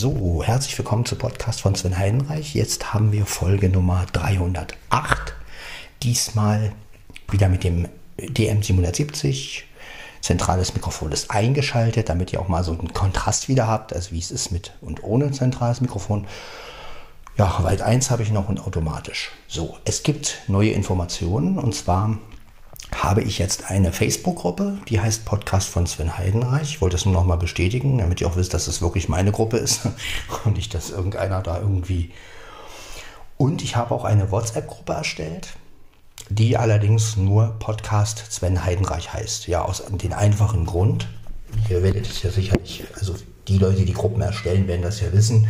So, herzlich willkommen zu Podcast von Sven Heidenreich. Jetzt haben wir Folge Nummer 308. Diesmal wieder mit dem DM770. Zentrales Mikrofon ist eingeschaltet, damit ihr auch mal so einen Kontrast wieder habt, also wie es ist mit und ohne zentrales Mikrofon. Ja, Weit 1 habe ich noch und automatisch. So, es gibt neue Informationen und zwar habe ich jetzt eine Facebook-Gruppe, die heißt Podcast von Sven Heidenreich. Ich wollte es nur noch mal bestätigen, damit ihr auch wisst, dass es wirklich meine Gruppe ist und nicht, dass irgendeiner da irgendwie. Und ich habe auch eine WhatsApp-Gruppe erstellt, die allerdings nur Podcast Sven Heidenreich heißt. Ja, aus dem einfachen Grund. Ihr werdet es ja sicherlich, also die Leute, die Gruppen erstellen, werden das ja wissen.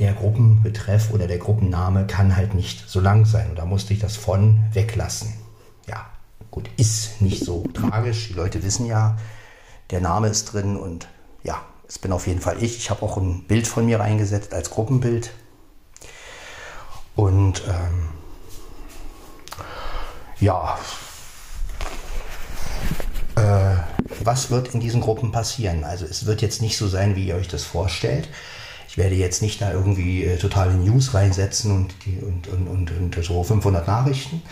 Der Gruppenbetreff oder der Gruppenname kann halt nicht so lang sein. Und da musste ich das von weglassen. Ja, Gut, ist nicht so tragisch. Die Leute wissen ja, der Name ist drin und ja, es bin auf jeden Fall ich. Ich habe auch ein Bild von mir reingesetzt als Gruppenbild. Und ähm, ja, äh, was wird in diesen Gruppen passieren? Also es wird jetzt nicht so sein, wie ihr euch das vorstellt. Ich werde jetzt nicht da irgendwie äh, totale News reinsetzen und, die, und, und, und, und so 500 Nachrichten,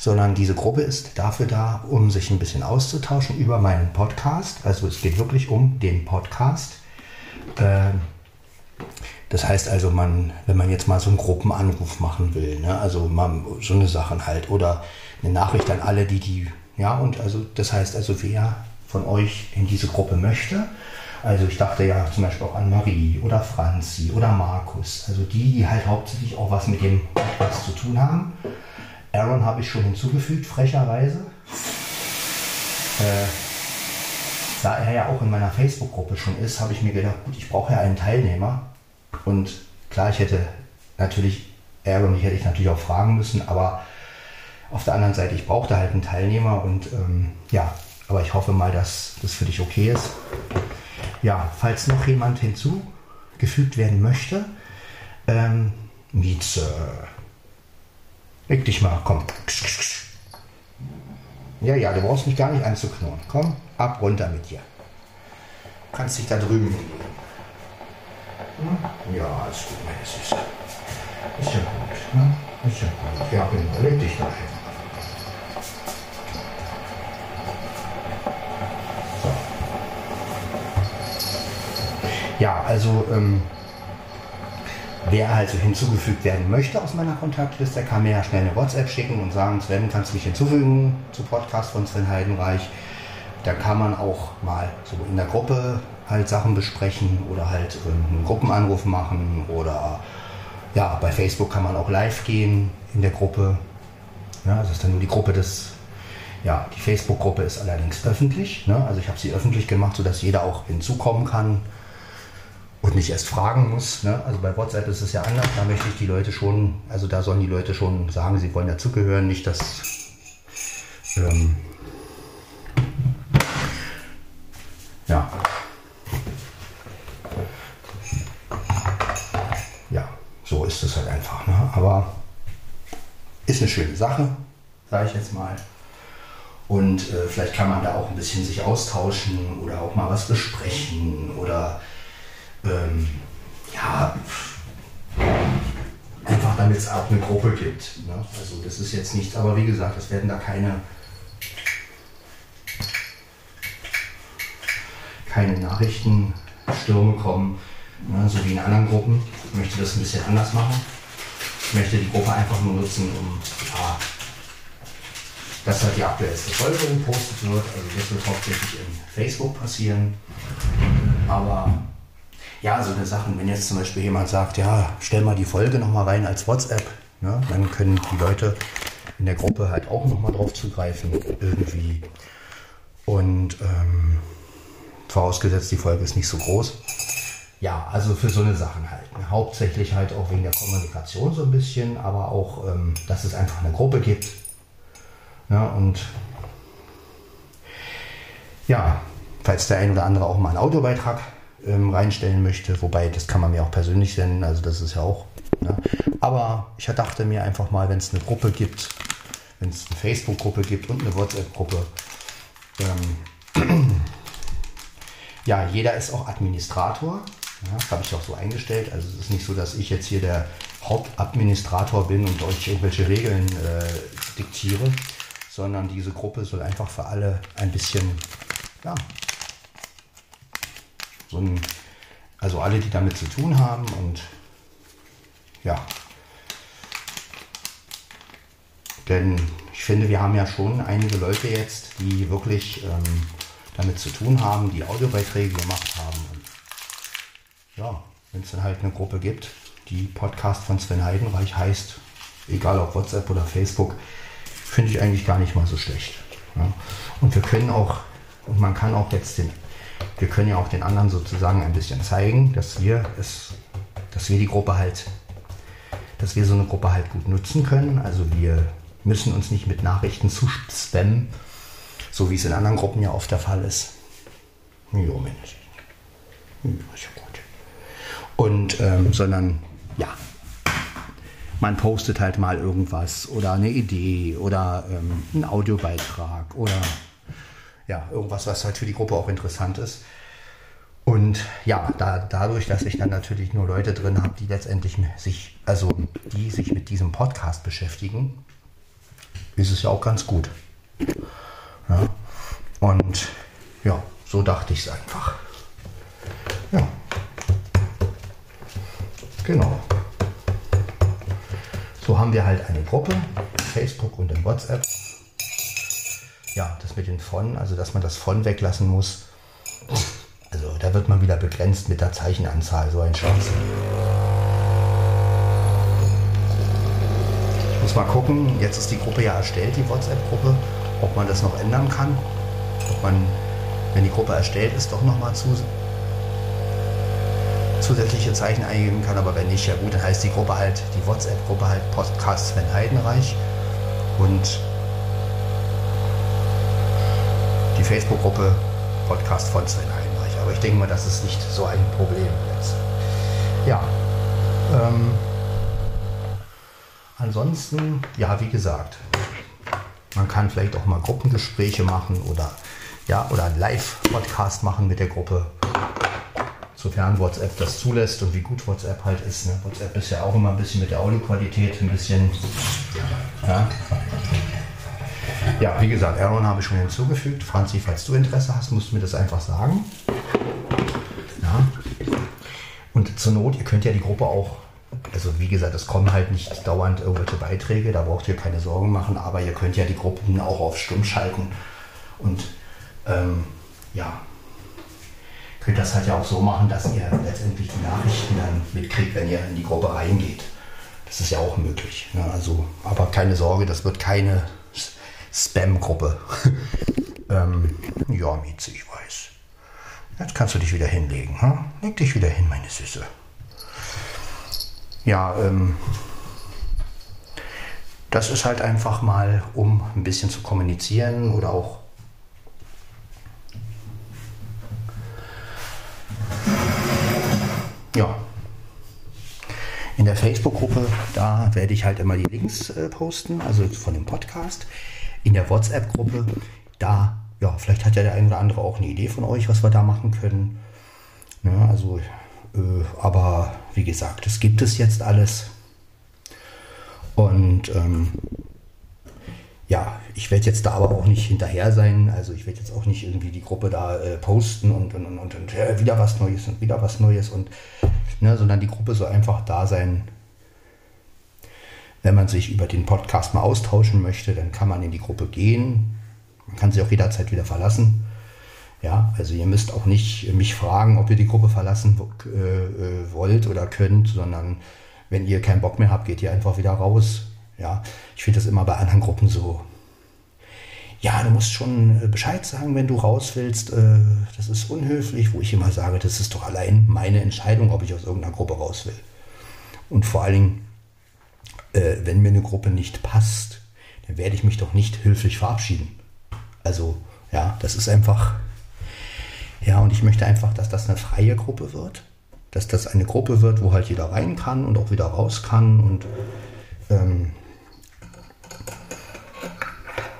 sondern diese Gruppe ist dafür da, um sich ein bisschen auszutauschen über meinen Podcast. Also es geht wirklich um den Podcast. Ähm, das heißt also, man, wenn man jetzt mal so einen Gruppenanruf machen will, ne, also mal so eine Sachen halt oder eine Nachricht an alle, die die, ja, und also das heißt also, wer von euch in diese Gruppe möchte. Also ich dachte ja zum Beispiel auch an Marie oder Franzi oder Markus, also die, die halt hauptsächlich auch was mit dem Podcast zu tun haben. Aaron habe ich schon hinzugefügt, frecherweise. Äh, da er ja auch in meiner Facebook-Gruppe schon ist, habe ich mir gedacht, gut, ich brauche ja einen Teilnehmer. Und klar, ich hätte natürlich, Aaron, ich hätte ich natürlich auch fragen müssen, aber auf der anderen Seite, ich brauchte halt einen Teilnehmer und ähm, ja, aber ich hoffe mal, dass das für dich okay ist. Ja, falls noch jemand hinzugefügt werden möchte, ähm, Mieze. Leg dich mal, komm. Ja, ja, du brauchst mich gar nicht anzuknurren. Komm, ab, runter mit dir. Du kannst dich da drüben hinlegen. Hm? Ja, alles gut, meine Süße. Ist ja gut, ne? Ist ja gut. Ja, genau, leg dich da hin. So. Ja, also, ähm, Wer also hinzugefügt werden möchte aus meiner Kontaktliste, kann mir ja schnell eine WhatsApp schicken und sagen, Sven, kannst du mich hinzufügen zu Podcast von Sven Heidenreich. Da kann man auch mal so in der Gruppe halt Sachen besprechen oder halt einen Gruppenanruf machen oder ja, bei Facebook kann man auch live gehen in der Gruppe. Ja, das ist dann nur die Gruppe des, ja, die Facebook-Gruppe ist allerdings öffentlich. Ne? Also ich habe sie öffentlich gemacht, sodass jeder auch hinzukommen kann und nicht erst fragen muss. Ne? Also bei WhatsApp ist es ja anders, da möchte ich die Leute schon, also da sollen die Leute schon sagen, sie wollen dazugehören, nicht dass. Ähm, ja. Ja, so ist es halt einfach. Ne? Aber ist eine schöne Sache, sage ich jetzt mal. Und äh, vielleicht kann man da auch ein bisschen sich austauschen oder auch mal was besprechen oder ähm, ja, einfach damit es auch eine Gruppe gibt. Ne? Also das ist jetzt nichts, aber wie gesagt, es werden da keine, keine Nachrichtenstürme kommen, ne? so wie in anderen Gruppen. Ich möchte das ein bisschen anders machen. Ich möchte die Gruppe einfach nur nutzen, um ja, dass halt die aktuellste Folge gepostet wird. Also das wird hauptsächlich in Facebook passieren. Aber ja, so eine Sachen, wenn jetzt zum Beispiel jemand sagt, ja, stell mal die Folge nochmal rein als WhatsApp, ne, dann können die Leute in der Gruppe halt auch nochmal drauf zugreifen irgendwie. Und ähm, vorausgesetzt, die Folge ist nicht so groß. Ja, also für so eine Sachen halt. Ne? Hauptsächlich halt auch wegen der Kommunikation so ein bisschen, aber auch, ähm, dass es einfach eine Gruppe gibt. Ja, und ja, falls der ein oder andere auch mal einen Autobeitrag ähm, reinstellen möchte. Wobei, das kann man mir auch persönlich senden, also das ist ja auch. Ne? Aber ich dachte mir einfach mal, wenn es eine Gruppe gibt, wenn es eine Facebook-Gruppe gibt und eine WhatsApp-Gruppe, ähm, ja, jeder ist auch Administrator. Ja, das habe ich auch so eingestellt. Also es ist nicht so, dass ich jetzt hier der Hauptadministrator bin und euch irgendwelche Regeln äh, diktiere, sondern diese Gruppe soll einfach für alle ein bisschen, ja, so ein, also alle, die damit zu tun haben und ja, denn ich finde, wir haben ja schon einige Leute jetzt, die wirklich ähm, damit zu tun haben, die Audiobeiträge gemacht haben. Und ja, wenn es dann halt eine Gruppe gibt, die Podcast von Sven Heidenreich heißt, egal ob WhatsApp oder Facebook, finde ich eigentlich gar nicht mal so schlecht. Ja. Und wir können auch, und man kann auch jetzt den, wir können ja auch den anderen sozusagen ein bisschen zeigen, dass wir es, dass wir die Gruppe halt, dass wir so eine Gruppe halt gut nutzen können. Also wir müssen uns nicht mit Nachrichten zu spammen, so wie es in anderen Gruppen ja oft der Fall ist. Jo, Mensch. ist ja gut. Und, ähm, sondern, ja, man postet halt mal irgendwas oder eine Idee oder ähm, einen Audiobeitrag oder ja, irgendwas, was halt für die Gruppe auch interessant ist. Und ja, da, dadurch, dass ich dann natürlich nur Leute drin habe, die letztendlich sich, also die sich mit diesem Podcast beschäftigen, ist es ja auch ganz gut. Ja. Und ja, so dachte ich es einfach. Ja. Genau. So haben wir halt eine Gruppe, Facebook und in WhatsApp. Ja, das mit den von, also dass man das von weglassen muss. Also da wird man wieder begrenzt mit der Zeichenanzahl, so ein Schatz. muss mal gucken, jetzt ist die Gruppe ja erstellt, die WhatsApp-Gruppe, ob man das noch ändern kann. Ob man, wenn die Gruppe erstellt ist, doch nochmal zu, zusätzliche Zeichen eingeben kann. Aber wenn nicht, ja gut, dann heißt die Gruppe halt, die WhatsApp-Gruppe halt Podcast Sven Heidenreich. Und die Facebook-Gruppe Podcast von Sven Heidenreich. Aber ich denke mal, das ist nicht so ein Problem jetzt. Ja. Ähm, Ansonsten, ja, wie gesagt, man kann vielleicht auch mal Gruppengespräche machen oder ja, oder einen Live-Podcast machen mit der Gruppe, sofern WhatsApp das zulässt und wie gut WhatsApp halt ist. Ne? WhatsApp ist ja auch immer ein bisschen mit der Audioqualität ein bisschen. Ja. Ja, wie gesagt, Aaron habe ich schon hinzugefügt. Franzi, falls du Interesse hast, musst du mir das einfach sagen. Ja. Und zur Not, ihr könnt ja die Gruppe auch also wie gesagt, es kommen halt nicht dauernd irgendwelche Beiträge, da braucht ihr keine Sorgen machen, aber ihr könnt ja die Gruppen auch auf Stumm schalten und ähm, ja, könnt das halt ja auch so machen, dass ihr letztendlich die Nachrichten dann mitkriegt, wenn ihr in die Gruppe reingeht. Das ist ja auch möglich. Ne? Also, aber keine Sorge, das wird keine Spam-Gruppe. ähm, ja, Mieze, ich weiß. Jetzt kannst du dich wieder hinlegen. Hm? Leg dich wieder hin, meine Süße ja, ähm, das ist halt einfach mal, um ein bisschen zu kommunizieren oder auch ja. In der Facebook-Gruppe, da werde ich halt immer die Links äh, posten, also von dem Podcast. In der WhatsApp-Gruppe, da, ja, vielleicht hat ja der eine oder andere auch eine Idee von euch, was wir da machen können. Ja, ne, also äh, aber wie gesagt, es gibt es jetzt alles. Und ähm, ja, ich werde jetzt da aber auch nicht hinterher sein. Also ich werde jetzt auch nicht irgendwie die Gruppe da äh, posten und, und, und, und, ja, wieder was Neues und wieder was Neues und ne, sondern die Gruppe soll einfach da sein. Wenn man sich über den Podcast mal austauschen möchte, dann kann man in die Gruppe gehen. Man kann sie auch jederzeit wieder verlassen. Ja, also ihr müsst auch nicht mich fragen, ob ihr die Gruppe verlassen äh, äh, wollt oder könnt, sondern wenn ihr keinen Bock mehr habt, geht ihr einfach wieder raus. Ja, ich finde das immer bei anderen Gruppen so. Ja, du musst schon äh, Bescheid sagen, wenn du raus willst. Das ist unhöflich, wo ich immer sage, das ist doch allein meine Entscheidung, ob ich aus irgendeiner Gruppe raus will. Und vor allen Dingen, äh, wenn mir eine Gruppe nicht passt, dann werde ich mich doch nicht höflich verabschieden. Also, ja, das ist einfach, ja, und ich möchte einfach, dass das eine freie Gruppe wird. Dass das eine Gruppe wird, wo halt jeder rein kann und auch wieder raus kann und ähm,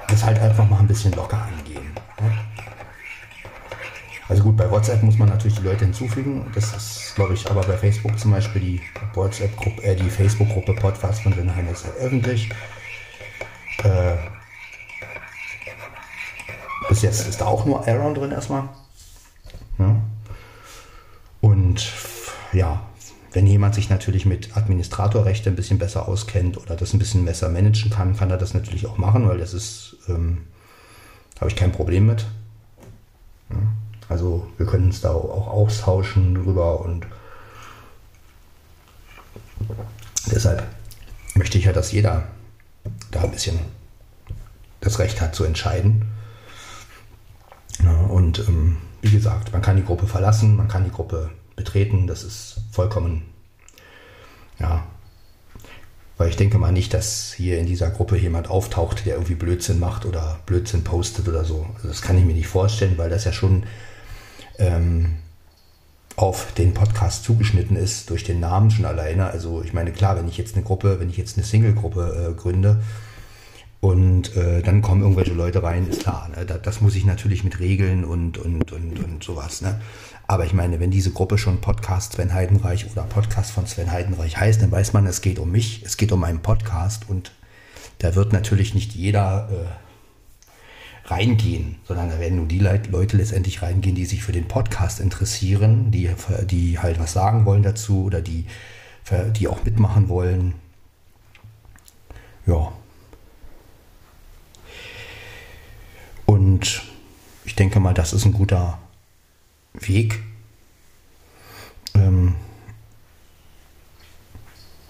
das halt einfach mal ein bisschen locker angehen. Also gut, bei WhatsApp muss man natürlich die Leute hinzufügen. Das ist, glaube ich, aber bei Facebook zum Beispiel die WhatsApp-Gruppe, äh, die Facebook-Gruppe Podcast von Sven Heinrich öffentlich. Äh, bis jetzt ist da auch nur Aaron drin erstmal. Ja. Und ja, wenn jemand sich natürlich mit Administratorrechte ein bisschen besser auskennt oder das ein bisschen besser managen kann, kann er das natürlich auch machen, weil das ist, ähm, habe ich kein Problem mit. Ja. Also wir können uns da auch austauschen drüber und deshalb möchte ich ja, dass jeder da ein bisschen das Recht hat zu entscheiden. Und ähm, wie gesagt, man kann die Gruppe verlassen, man kann die Gruppe betreten, das ist vollkommen, ja, weil ich denke mal nicht, dass hier in dieser Gruppe jemand auftaucht, der irgendwie Blödsinn macht oder Blödsinn postet oder so. Also das kann ich mir nicht vorstellen, weil das ja schon ähm, auf den Podcast zugeschnitten ist durch den Namen schon alleine. Also ich meine, klar, wenn ich jetzt eine Gruppe, wenn ich jetzt eine Single-Gruppe äh, gründe, und äh, dann kommen irgendwelche Leute rein, ist klar. Ne? Das, das, muss ich natürlich mit Regeln und, und, und, und sowas. Ne? Aber ich meine, wenn diese Gruppe schon Podcast Sven Heidenreich oder Podcast von Sven Heidenreich heißt, dann weiß man, es geht um mich, es geht um meinen Podcast und da wird natürlich nicht jeder äh, reingehen, sondern da werden nur die Leute letztendlich reingehen, die sich für den Podcast interessieren, die, die halt was sagen wollen dazu oder die, die auch mitmachen wollen. Ja, Und ich denke mal, das ist ein guter Weg, ähm,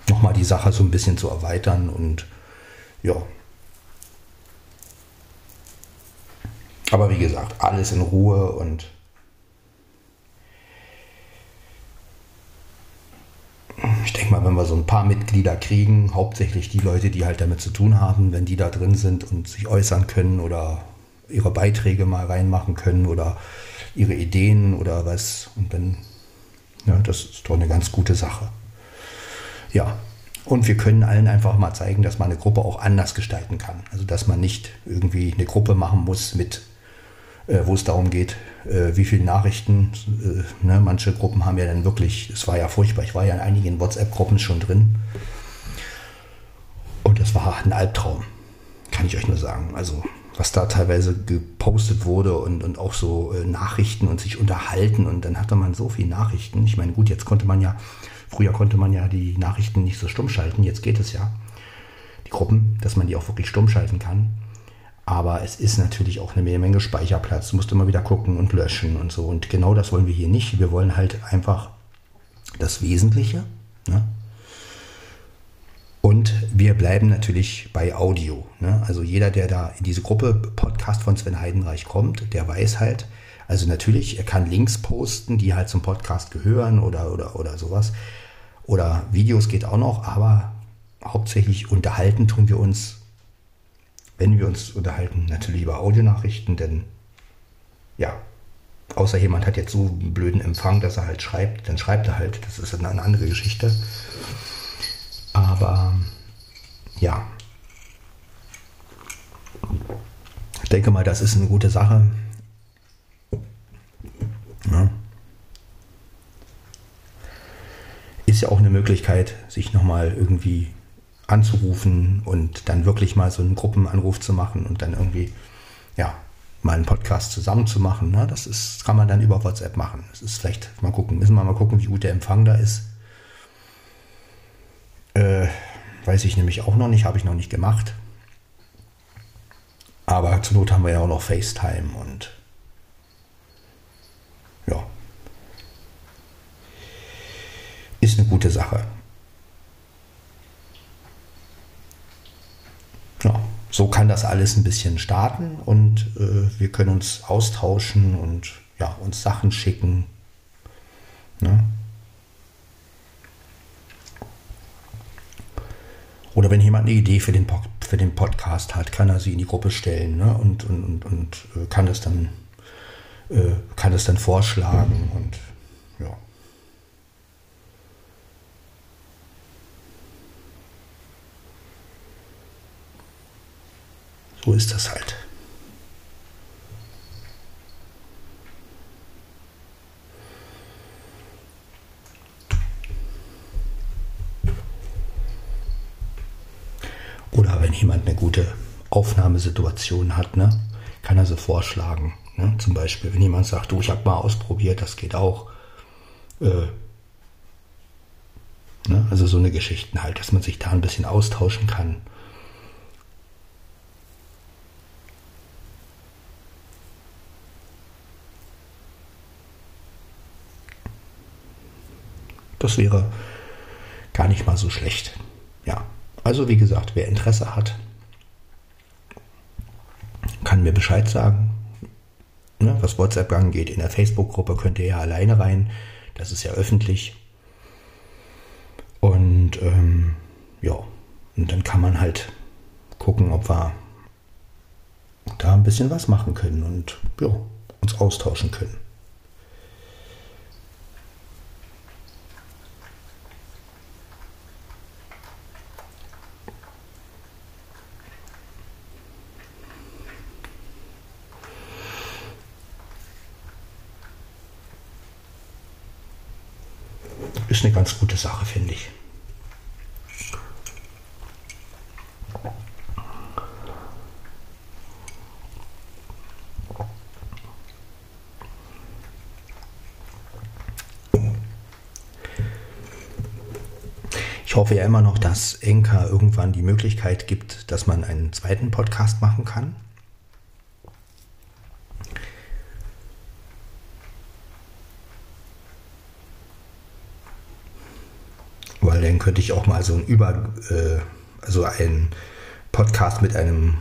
nochmal die Sache so ein bisschen zu erweitern und ja. Aber wie gesagt, alles in Ruhe und ich denke mal, wenn wir so ein paar Mitglieder kriegen, hauptsächlich die Leute, die halt damit zu tun haben, wenn die da drin sind und sich äußern können oder ihre Beiträge mal reinmachen können oder ihre Ideen oder was. Und dann, ja, das ist doch eine ganz gute Sache. Ja, und wir können allen einfach mal zeigen, dass man eine Gruppe auch anders gestalten kann. Also dass man nicht irgendwie eine Gruppe machen muss mit, wo es darum geht, äh, wie viele Nachrichten. Äh, ne? Manche Gruppen haben ja dann wirklich, es war ja furchtbar, ich war ja in einigen WhatsApp-Gruppen schon drin. Und das war ein Albtraum, kann ich euch nur sagen. Also was da teilweise gepostet wurde und, und auch so äh, Nachrichten und sich unterhalten und dann hatte man so viele Nachrichten. Ich meine, gut, jetzt konnte man ja, früher konnte man ja die Nachrichten nicht so stumm schalten, jetzt geht es ja, die Gruppen, dass man die auch wirklich stumm schalten kann. Aber es ist natürlich auch eine Menge Speicherplatz, musste immer wieder gucken und löschen und so. Und genau das wollen wir hier nicht. Wir wollen halt einfach das Wesentliche. Ne? Und wir bleiben natürlich bei Audio. Ne? Also jeder, der da in diese Gruppe Podcast von Sven Heidenreich kommt, der weiß halt, also natürlich, er kann Links posten, die halt zum Podcast gehören oder, oder, oder sowas. Oder Videos geht auch noch, aber hauptsächlich unterhalten tun wir uns, wenn wir uns unterhalten, natürlich über Audionachrichten, denn ja, außer jemand hat jetzt so einen blöden Empfang, dass er halt schreibt, dann schreibt er halt. Das ist eine andere Geschichte. Aber ja, ich denke mal, das ist eine gute Sache. Ja. Ist ja auch eine Möglichkeit, sich nochmal irgendwie anzurufen und dann wirklich mal so einen Gruppenanruf zu machen und dann irgendwie, ja, mal einen Podcast zusammen zu machen. Ne? Das ist, kann man dann über WhatsApp machen. Das ist vielleicht, mal gucken, müssen wir mal gucken, wie gut der Empfang da ist. Äh, weiß ich nämlich auch noch nicht, habe ich noch nicht gemacht. Aber zur Not haben wir ja auch noch FaceTime und ja. Ist eine gute Sache. Ja, so kann das alles ein bisschen starten und äh, wir können uns austauschen und ja, uns Sachen schicken. Ne? Oder wenn jemand eine Idee für den, für den Podcast hat, kann er sie in die Gruppe stellen ne? und, und, und, und äh, kann, das dann, äh, kann das dann vorschlagen und So ist das halt. Oder wenn jemand eine gute Aufnahmesituation hat, ne, kann er so vorschlagen. Ne? Zum Beispiel, wenn jemand sagt, du, ich habe mal ausprobiert, das geht auch. Äh, ne? Also so eine Geschichten halt, dass man sich da ein bisschen austauschen kann. Das wäre gar nicht mal so schlecht. Ja, also wie gesagt, wer Interesse hat, kann mir Bescheid sagen. Ne, was WhatsApp angeht, in der Facebook-Gruppe könnt ihr ja alleine rein. Das ist ja öffentlich. Und ähm, ja, und dann kann man halt gucken, ob wir da ein bisschen was machen können und ja, uns austauschen können. ist eine ganz gute Sache, finde ich. Ich hoffe ja immer noch, dass Enka irgendwann die Möglichkeit gibt, dass man einen zweiten Podcast machen kann. weil dann könnte ich auch mal so ein Über, äh, also einen Podcast mit einem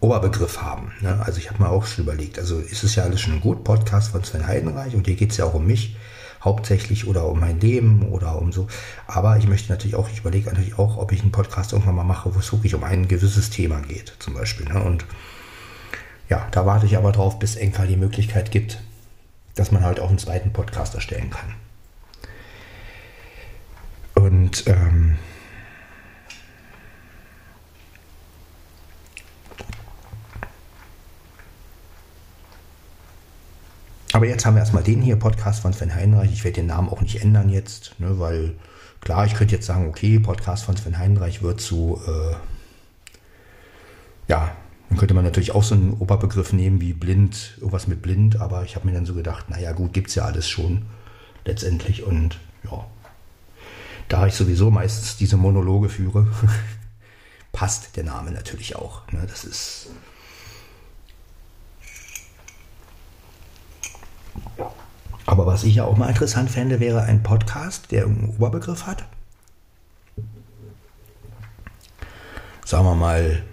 Oberbegriff haben. Ne? Also ich habe mir auch schon überlegt, also ist es ja alles schon ein gut Podcast von Sven Heidenreich und hier geht es ja auch um mich hauptsächlich oder um mein Leben oder um so. Aber ich möchte natürlich auch, ich überlege natürlich auch, ob ich einen Podcast irgendwann mal mache, wo es wirklich um ein gewisses Thema geht, zum Beispiel. Ne? Und ja, da warte ich aber drauf, bis Enka die Möglichkeit gibt, dass man halt auch einen zweiten Podcast erstellen kann. Und ähm, aber jetzt haben wir erstmal den hier, Podcast von Sven Heinreich. Ich werde den Namen auch nicht ändern jetzt, ne, weil klar, ich könnte jetzt sagen, okay, Podcast von Sven Heinreich wird zu, äh, ja, dann könnte man natürlich auch so einen Oberbegriff nehmen wie blind, irgendwas mit blind, aber ich habe mir dann so gedacht, naja gut, gibt es ja alles schon letztendlich und ja, da ich sowieso meistens diese Monologe führe, passt der Name natürlich auch. Ne? Das ist. Aber was ich ja auch mal interessant fände, wäre ein Podcast, der einen Oberbegriff hat. Sagen wir mal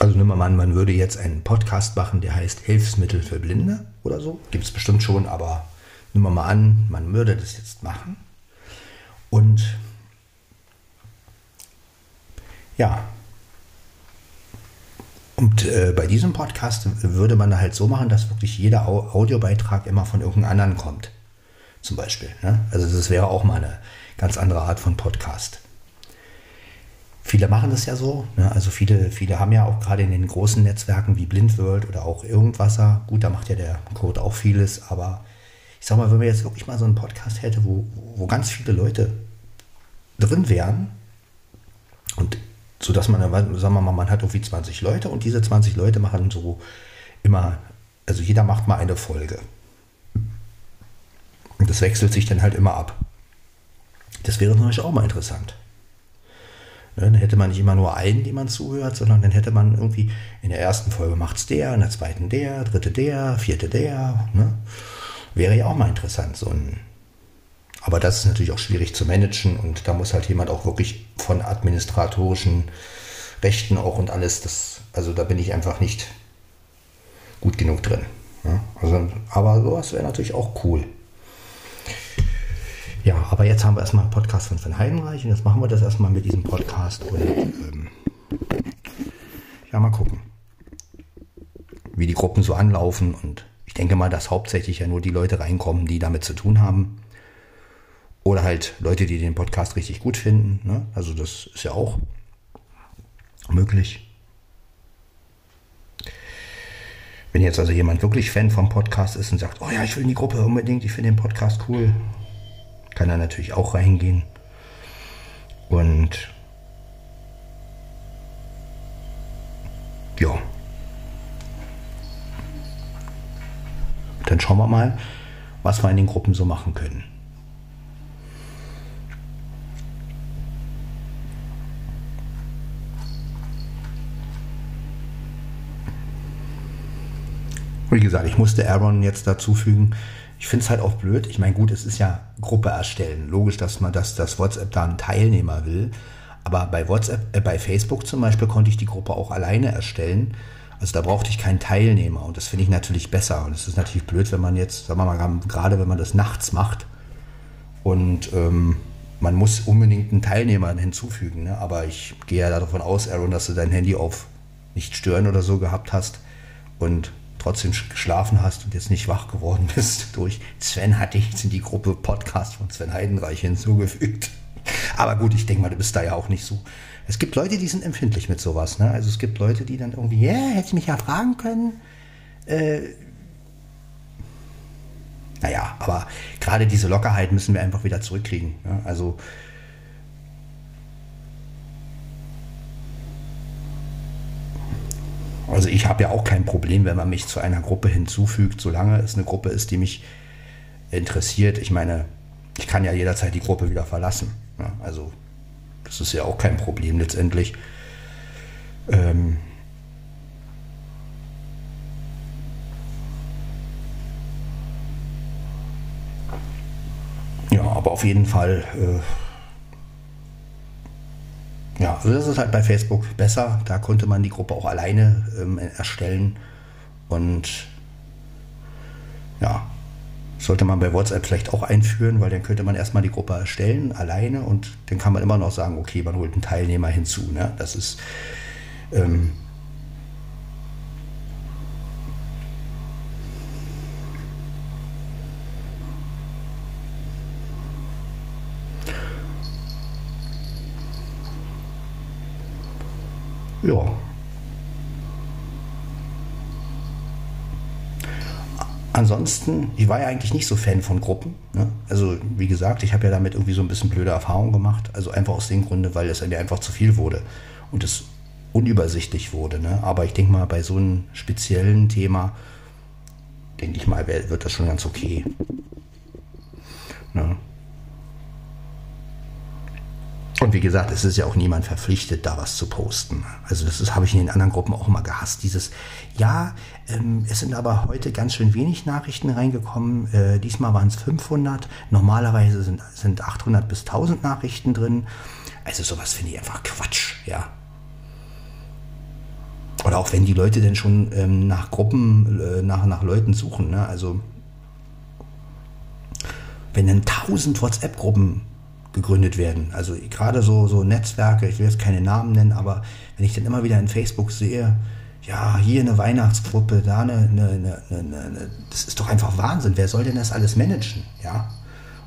Also wir mal an, man würde jetzt einen Podcast machen, der heißt Hilfsmittel für Blinde oder so. Gibt es bestimmt schon, aber nehmen wir mal an, man würde das jetzt machen. Und ja, und äh, bei diesem Podcast würde man halt so machen, dass wirklich jeder Audiobeitrag immer von irgendeinem anderen kommt. Zum Beispiel. Ne? Also das wäre auch mal eine ganz andere Art von Podcast. Viele machen das ja so. Ne? Also viele, viele haben ja auch gerade in den großen Netzwerken wie Blindworld oder auch Irgendwasser, gut, da macht ja der Code auch vieles, aber ich sag mal, wenn man jetzt wirklich mal so einen Podcast hätte, wo, wo ganz viele Leute drin wären und so dass man, sagen wir mal, man hat irgendwie 20 Leute und diese 20 Leute machen so immer, also jeder macht mal eine Folge. Und das wechselt sich dann halt immer ab. Das wäre natürlich auch mal interessant. Ne, dann hätte man nicht immer nur einen, dem man zuhört, sondern dann hätte man irgendwie in der ersten Folge macht es der, in der zweiten der, dritte der, vierte der. Ne? Wäre ja auch mal interessant, so ein. Aber das ist natürlich auch schwierig zu managen und da muss halt jemand auch wirklich von administratorischen Rechten auch und alles, das, also da bin ich einfach nicht gut genug drin. Ne? Also, aber sowas wäre natürlich auch cool. Ja, aber jetzt haben wir erstmal einen Podcast von Sven Heidenreich und jetzt machen wir das erstmal mit diesem Podcast und ähm, ja, mal gucken, wie die Gruppen so anlaufen und ich denke mal, dass hauptsächlich ja nur die Leute reinkommen, die damit zu tun haben. Oder halt Leute, die den Podcast richtig gut finden. Ne? Also das ist ja auch möglich. Wenn jetzt also jemand wirklich Fan vom Podcast ist und sagt, oh ja, ich will in die Gruppe unbedingt, ich finde den Podcast cool, kann er natürlich auch reingehen. Und ja. Dann schauen wir mal, was wir in den Gruppen so machen können. Wie gesagt, ich musste Aaron jetzt dazufügen. Ich finde es halt auch blöd. Ich meine, gut, es ist ja Gruppe erstellen. Logisch, dass man das, das WhatsApp da einen Teilnehmer will. Aber bei WhatsApp, äh, bei Facebook zum Beispiel konnte ich die Gruppe auch alleine erstellen. Also da brauchte ich keinen Teilnehmer und das finde ich natürlich besser. Und es ist natürlich blöd, wenn man jetzt, sagen wir mal, gerade wenn man das nachts macht und ähm, man muss unbedingt einen Teilnehmer hinzufügen. Ne? Aber ich gehe ja davon aus, Aaron, dass du dein Handy auf nicht stören oder so gehabt hast und trotzdem geschlafen hast und jetzt nicht wach geworden bist durch Sven hatte ich jetzt in die Gruppe Podcast von Sven Heidenreich hinzugefügt. Aber gut, ich denke mal, du bist da ja auch nicht so. Es gibt Leute, die sind empfindlich mit sowas. Ne? Also es gibt Leute, die dann irgendwie, ja, yeah, hätte ich mich ja fragen können. Äh, naja, aber gerade diese Lockerheit müssen wir einfach wieder zurückkriegen. Ja? Also Also ich habe ja auch kein Problem, wenn man mich zu einer Gruppe hinzufügt, solange es eine Gruppe ist, die mich interessiert. Ich meine, ich kann ja jederzeit die Gruppe wieder verlassen. Ja, also das ist ja auch kein Problem letztendlich. Ähm ja, aber auf jeden Fall. Äh ja, also das ist halt bei Facebook besser. Da konnte man die Gruppe auch alleine ähm, erstellen. Und ja, sollte man bei WhatsApp vielleicht auch einführen, weil dann könnte man erstmal die Gruppe erstellen, alleine, und dann kann man immer noch sagen, okay, man holt einen Teilnehmer hinzu. Ne? Das ist ähm, Ja. Ansonsten, ich war ja eigentlich nicht so Fan von Gruppen. Ne? Also, wie gesagt, ich habe ja damit irgendwie so ein bisschen blöde Erfahrungen gemacht. Also einfach aus dem Grunde, weil es mir einfach zu viel wurde und es unübersichtlich wurde. Ne? Aber ich denke mal, bei so einem speziellen Thema, denke ich mal, wird das schon ganz okay. Ne? Und wie gesagt, es ist ja auch niemand verpflichtet, da was zu posten. Also das habe ich in den anderen Gruppen auch immer gehasst. Dieses, ja, ähm, es sind aber heute ganz schön wenig Nachrichten reingekommen. Äh, diesmal waren es 500. Normalerweise sind, sind 800 bis 1000 Nachrichten drin. Also sowas finde ich einfach Quatsch, ja. Oder auch wenn die Leute denn schon ähm, nach Gruppen, äh, nach, nach Leuten suchen. Ne? Also wenn dann 1000 WhatsApp-Gruppen gegründet werden. Also gerade so, so Netzwerke, ich will jetzt keine Namen nennen, aber wenn ich dann immer wieder in Facebook sehe, ja, hier eine Weihnachtsgruppe, da eine, eine, eine, eine, das ist doch einfach Wahnsinn. Wer soll denn das alles managen? Ja,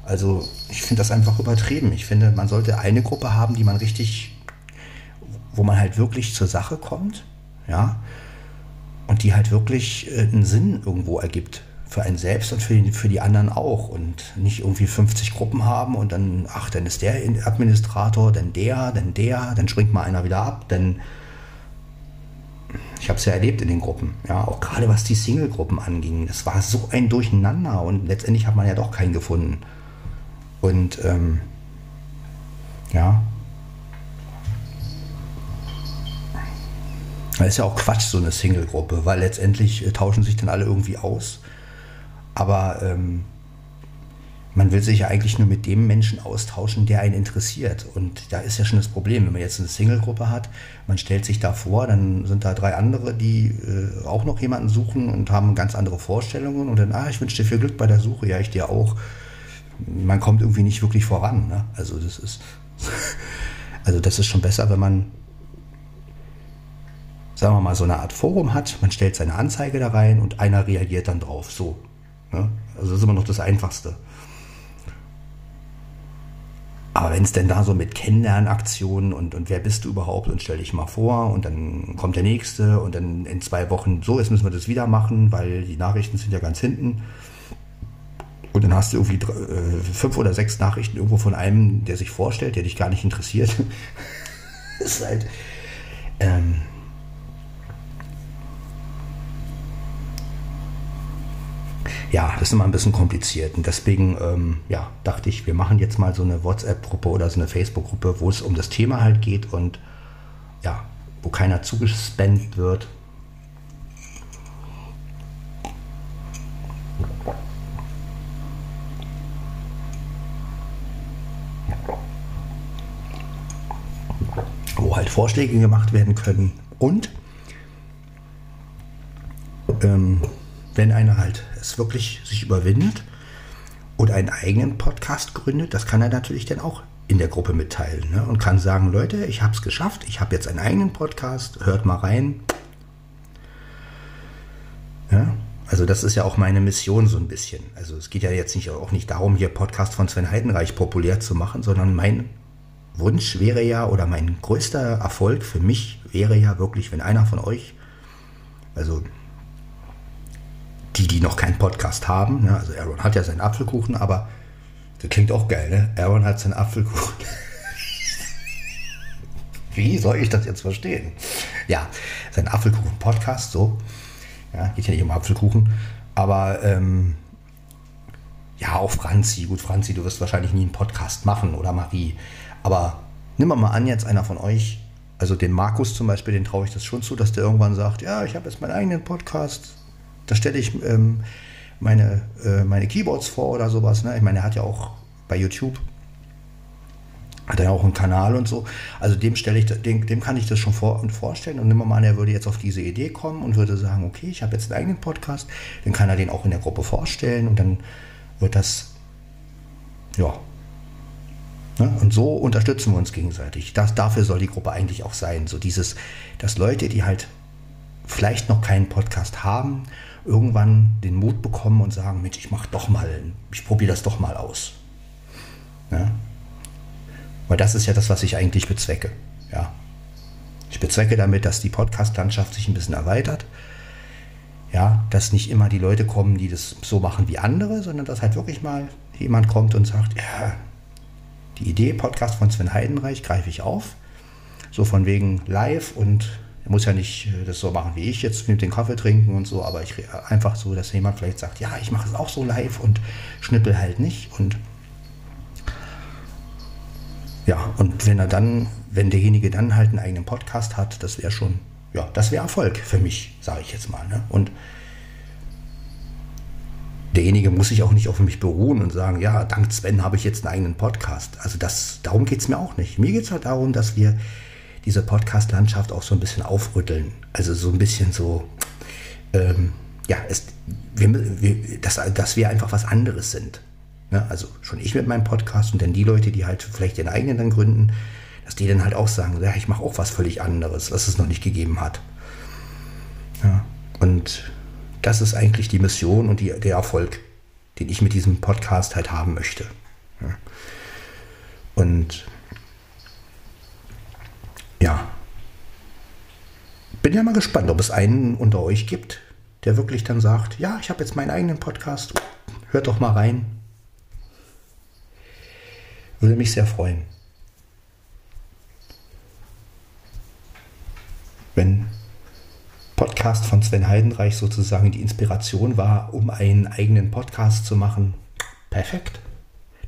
also ich finde das einfach übertrieben. Ich finde, man sollte eine Gruppe haben, die man richtig, wo man halt wirklich zur Sache kommt, ja, und die halt wirklich äh, einen Sinn irgendwo ergibt für einen selbst und für die, für die anderen auch und nicht irgendwie 50 Gruppen haben und dann, ach, dann ist der Administrator, dann der, dann der, dann springt mal einer wieder ab, dann ich habe es ja erlebt in den Gruppen, ja, auch gerade was die Single-Gruppen anging. Es war so ein Durcheinander und letztendlich hat man ja doch keinen gefunden. Und ähm, ja. Das ist ja auch Quatsch, so eine Single-Gruppe, weil letztendlich äh, tauschen sich dann alle irgendwie aus. Aber ähm, man will sich ja eigentlich nur mit dem Menschen austauschen, der einen interessiert. Und da ist ja schon das Problem, wenn man jetzt eine Single-Gruppe hat, man stellt sich da vor, dann sind da drei andere, die äh, auch noch jemanden suchen und haben ganz andere Vorstellungen. Und dann, ah, ich wünsche dir viel Glück bei der Suche, ja, ich dir auch. Man kommt irgendwie nicht wirklich voran. Ne? Also das ist, also das ist schon besser, wenn man sagen wir mal, so eine Art Forum hat, man stellt seine Anzeige da rein und einer reagiert dann drauf. So, Ne? Also das ist immer noch das Einfachste. Aber wenn es denn da so mit Kennenlernaktionen und, und wer bist du überhaupt und stell dich mal vor und dann kommt der nächste und dann in zwei Wochen so, jetzt müssen wir das wieder machen, weil die Nachrichten sind ja ganz hinten. Und dann hast du irgendwie drei, äh, fünf oder sechs Nachrichten irgendwo von einem, der sich vorstellt, der dich gar nicht interessiert. das ist halt. Ähm, ja, das ist immer ein bisschen kompliziert. Und deswegen ähm, ja, dachte ich, wir machen jetzt mal so eine WhatsApp-Gruppe oder so eine Facebook-Gruppe, wo es um das Thema halt geht und ja, wo keiner zugespannt wird. Wo halt Vorschläge gemacht werden können und ähm, wenn einer halt es wirklich sich überwindet und einen eigenen Podcast gründet, das kann er natürlich dann auch in der Gruppe mitteilen ne? und kann sagen, Leute, ich habe es geschafft, ich habe jetzt einen eigenen Podcast, hört mal rein. Ja? Also das ist ja auch meine Mission so ein bisschen. Also es geht ja jetzt nicht, auch nicht darum, hier Podcast von Sven Heidenreich populär zu machen, sondern mein Wunsch wäre ja, oder mein größter Erfolg für mich wäre ja wirklich, wenn einer von euch, also die, die noch keinen Podcast haben. Ne? Also Aaron hat ja seinen Apfelkuchen, aber das klingt auch geil, ne? Aaron hat seinen Apfelkuchen. Wie soll ich das jetzt verstehen? Ja, sein Apfelkuchen-Podcast, so. Ja, geht ja nicht um Apfelkuchen. Aber ähm, ja, auch Franzi. Gut, Franzi, du wirst wahrscheinlich nie einen Podcast machen oder Marie. Aber nimm mal an, jetzt einer von euch, also den Markus zum Beispiel, den traue ich das schon zu, dass der irgendwann sagt, ja, ich habe jetzt meinen eigenen Podcast, da stelle ich ähm, meine, äh, meine Keyboards vor oder sowas. Ne? Ich meine, er hat ja auch bei YouTube hat er ja auch einen Kanal und so. Also dem stelle ich, dem, dem kann ich das schon vor und vorstellen. Und nimm mal an, er würde jetzt auf diese Idee kommen und würde sagen, okay, ich habe jetzt einen eigenen Podcast, dann kann er den auch in der Gruppe vorstellen und dann wird das, ja. Ne? Und so unterstützen wir uns gegenseitig. Das, dafür soll die Gruppe eigentlich auch sein. So dieses, dass Leute, die halt vielleicht noch keinen Podcast haben irgendwann den Mut bekommen und sagen, Mensch, ich mache doch mal, ich probiere das doch mal aus. Ja? Weil das ist ja das, was ich eigentlich bezwecke. Ja? Ich bezwecke damit, dass die Podcast-Landschaft sich ein bisschen erweitert. Ja, dass nicht immer die Leute kommen, die das so machen wie andere, sondern dass halt wirklich mal jemand kommt und sagt, ja, die Idee Podcast von Sven Heidenreich greife ich auf. So von wegen live und er muss ja nicht äh, das so machen wie ich jetzt mit dem Kaffee trinken und so, aber ich einfach so, dass jemand vielleicht sagt, ja, ich mache es auch so live und schnippel halt nicht. Und ja, und wenn er dann, wenn derjenige dann halt einen eigenen Podcast hat, das wäre schon, ja, das wäre Erfolg für mich, sage ich jetzt mal. Ne? Und derjenige muss sich auch nicht auf mich beruhen und sagen, ja, dank Sven habe ich jetzt einen eigenen Podcast. Also das, darum geht es mir auch nicht. Mir geht es halt darum, dass wir diese Podcast-Landschaft auch so ein bisschen aufrütteln. Also so ein bisschen so, ähm, ja, es, wir, wir, dass, dass wir einfach was anderes sind. Ne? Also schon ich mit meinem Podcast und dann die Leute, die halt vielleicht ihren eigenen dann gründen, dass die dann halt auch sagen, ja, ich mache auch was völlig anderes, was es noch nicht gegeben hat. Ja, und das ist eigentlich die Mission und die, der Erfolg, den ich mit diesem Podcast halt haben möchte. Ja. Und ja. Bin ja mal gespannt, ob es einen unter euch gibt, der wirklich dann sagt, ja, ich habe jetzt meinen eigenen Podcast, hört doch mal rein. Würde mich sehr freuen. Wenn Podcast von Sven Heidenreich sozusagen die Inspiration war, um einen eigenen Podcast zu machen, perfekt.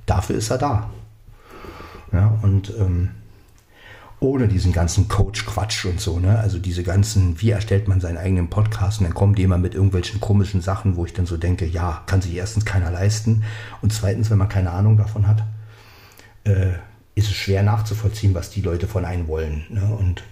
Dafür ist er da. Ja, und ähm, ohne diesen ganzen Coach-Quatsch und so, ne? Also diese ganzen, wie erstellt man seinen eigenen Podcast und dann kommt jemand mit irgendwelchen komischen Sachen, wo ich dann so denke, ja, kann sich erstens keiner leisten und zweitens, wenn man keine Ahnung davon hat, äh, ist es schwer nachzuvollziehen, was die Leute von einem wollen. Ne? Und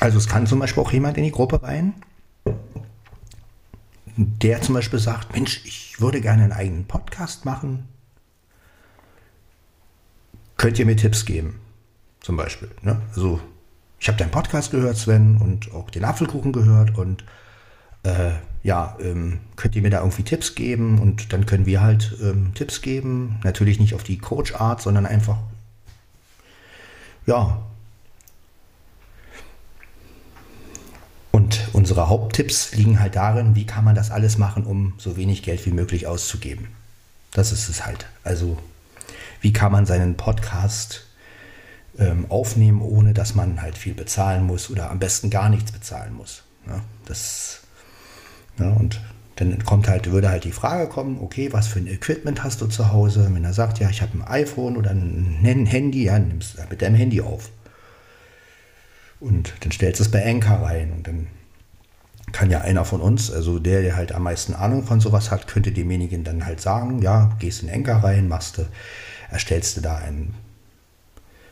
also es kann zum Beispiel auch jemand in die Gruppe rein, der zum Beispiel sagt, Mensch, ich würde gerne einen eigenen Podcast machen. Könnt ihr mir Tipps geben? Zum Beispiel. Ne? Also, ich habe deinen Podcast gehört, Sven, und auch den Apfelkuchen gehört und äh, ja, ähm, könnt ihr mir da irgendwie Tipps geben? Und dann können wir halt ähm, Tipps geben. Natürlich nicht auf die Coach-Art, sondern einfach, ja. Und unsere Haupttipps liegen halt darin, wie kann man das alles machen, um so wenig Geld wie möglich auszugeben. Das ist es halt. Also, wie kann man seinen Podcast ähm, aufnehmen, ohne dass man halt viel bezahlen muss oder am besten gar nichts bezahlen muss. Ja, das, ja, und dann kommt halt, würde halt die Frage kommen, okay, was für ein Equipment hast du zu Hause? Wenn er sagt, ja, ich habe ein iPhone oder ein Handy, ja, nimmst du mit deinem Handy auf. Und dann stellst du es bei Anchor rein und dann kann ja einer von uns, also der, der halt am meisten Ahnung von sowas hat, könnte demjenigen dann halt sagen, ja, gehst in Anchor rein, machst du, erstellst du da ein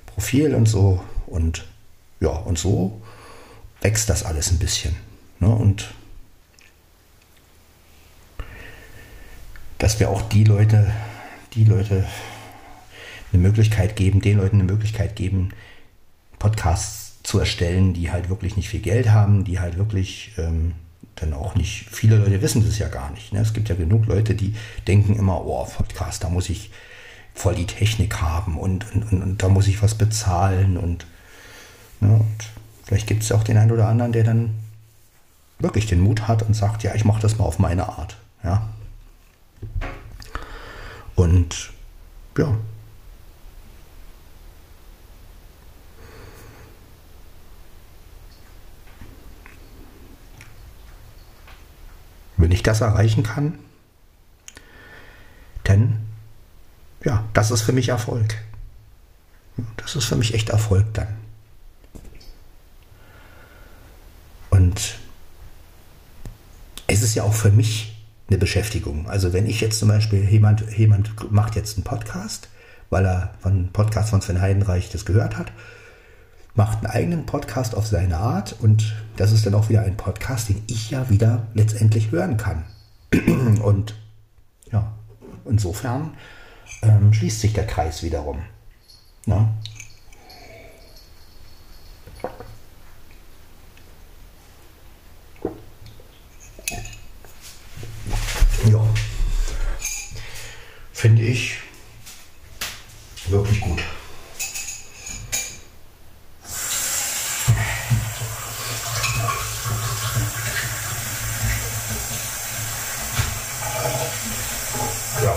Profil und so und ja, und so wächst das alles ein bisschen. Ne? Und dass wir auch die Leute, die Leute eine Möglichkeit geben, den Leuten eine Möglichkeit geben, Podcasts zu erstellen, die halt wirklich nicht viel Geld haben, die halt wirklich ähm, dann auch nicht, viele Leute wissen das ja gar nicht. Ne? Es gibt ja genug Leute, die denken immer, oh, Podcast, da muss ich voll die Technik haben und, und, und, und da muss ich was bezahlen und, ne, und vielleicht gibt es auch den einen oder anderen, der dann wirklich den Mut hat und sagt, ja, ich mache das mal auf meine Art. Ja. Und ja. Wenn ich das erreichen kann, dann, ja, das ist für mich Erfolg. Das ist für mich echt Erfolg dann. Und es ist ja auch für mich eine Beschäftigung. Also wenn ich jetzt zum Beispiel, jemand, jemand macht jetzt einen Podcast, weil er von Podcast von Sven Heidenreich das gehört hat, macht einen eigenen Podcast auf seine Art und das ist dann auch wieder ein Podcast, den ich ja wieder letztendlich hören kann. Und ja, insofern ähm, schließt sich der Kreis wiederum. Ja. Ne? Ja. Finde ich wirklich gut. Ja.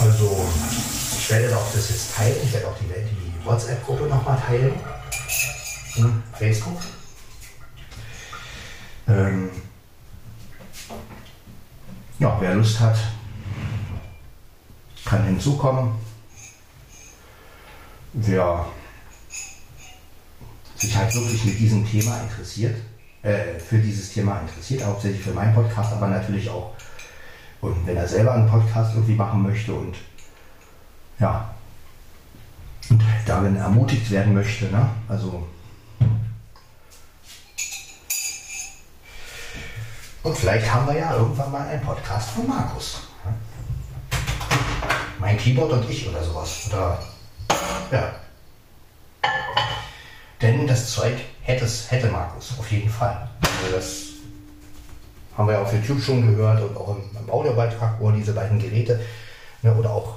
Also, ich werde auch das jetzt teilen. Ich werde auch die, die WhatsApp-Gruppe nochmal teilen. In Facebook. Ähm, ja, wer Lust hat, kann hinzukommen. Wer sich halt wirklich mit diesem Thema interessiert, äh, für dieses Thema interessiert, hauptsächlich für meinen Podcast, aber natürlich auch, und wenn er selber einen Podcast irgendwie machen möchte und ja, darin ermutigt werden möchte, ne? also Und vielleicht haben wir ja irgendwann mal einen Podcast von Markus. Mein Keyboard und ich oder sowas. Oder ja. Denn das Zeug hätte, es, hätte Markus, auf jeden Fall. Also das haben wir ja auf YouTube schon gehört und auch im, im Audiobeitrag, wo er diese beiden Geräte ne, oder auch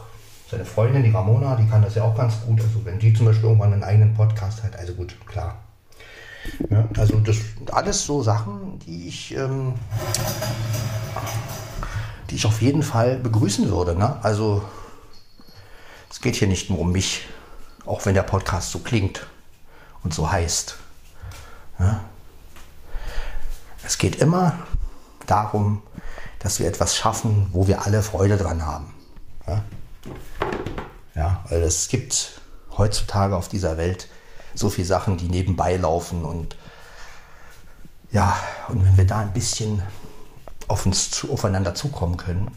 seine Freundin, die Ramona, die kann das ja auch ganz gut. Also wenn die zum Beispiel irgendwann einen eigenen Podcast hat, also gut, klar, ja, also das sind alles so Sachen, die ich, ähm, die ich auf jeden Fall begrüßen würde. Ne? Also es geht hier nicht nur um mich, auch wenn der Podcast so klingt und so heißt. Ja? Es geht immer darum, dass wir etwas schaffen, wo wir alle Freude dran haben. Ja, ja weil es gibt heutzutage auf dieser Welt so viele Sachen, die nebenbei laufen und ja, und wenn wir da ein bisschen auf uns zu, aufeinander zukommen können.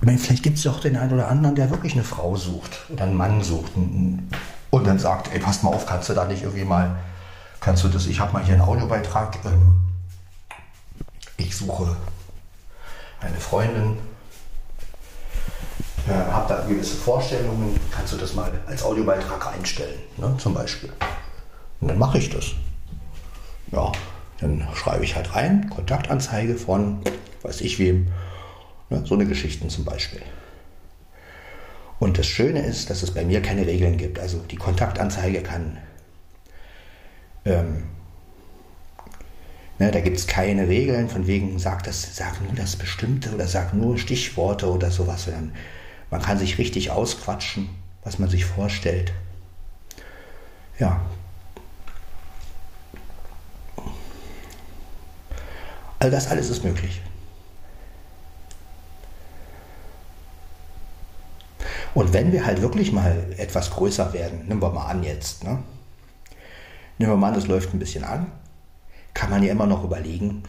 Ich meine, vielleicht gibt es ja auch den einen oder anderen, der wirklich eine Frau sucht oder einen Mann sucht und, dann sagt, ey, pass mal auf, kannst du da nicht irgendwie mal, kannst du das, ich habe mal hier einen Audiobeitrag, ähm, ich suche eine Freundin, äh, habe da gewisse Vorstellungen, kannst du das mal als Audiobeitrag einstellen, ne, zum Beispiel. Und dann mache ich das. Ja, dann schreibe ich halt rein, Kontaktanzeige von, weiß ich wem, ne, so eine Geschichten zum Beispiel. Und das Schöne ist, dass es bei mir keine Regeln gibt. Also die Kontaktanzeige kann, ähm, ne, da gibt es keine Regeln von wegen, sag, das, sag nur das Bestimmte oder sag nur Stichworte oder sowas. Man kann sich richtig ausquatschen, was man sich vorstellt. Ja. Also das alles ist möglich. Und wenn wir halt wirklich mal etwas größer werden, nehmen wir mal an jetzt, ne? nehmen wir mal an, das läuft ein bisschen an, kann man ja immer noch überlegen,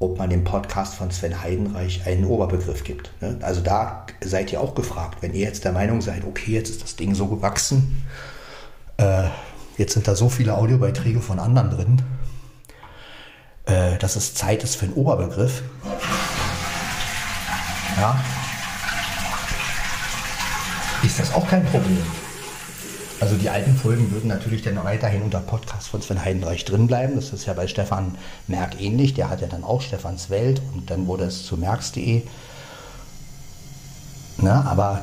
ob man dem Podcast von Sven Heidenreich einen Oberbegriff gibt. Ne? Also da seid ihr auch gefragt, wenn ihr jetzt der Meinung seid, okay, jetzt ist das Ding so gewachsen, äh, jetzt sind da so viele Audiobeiträge von anderen drin, äh, dass es Zeit ist für einen Oberbegriff. Ja, ist das auch kein Problem. Also die alten Folgen würden natürlich dann weiterhin unter Podcast von Sven Heidenreich drin bleiben. Das ist ja bei Stefan Merck ähnlich. Der hat ja dann auch Stefans Welt und dann wurde es zu merks.de. Na, aber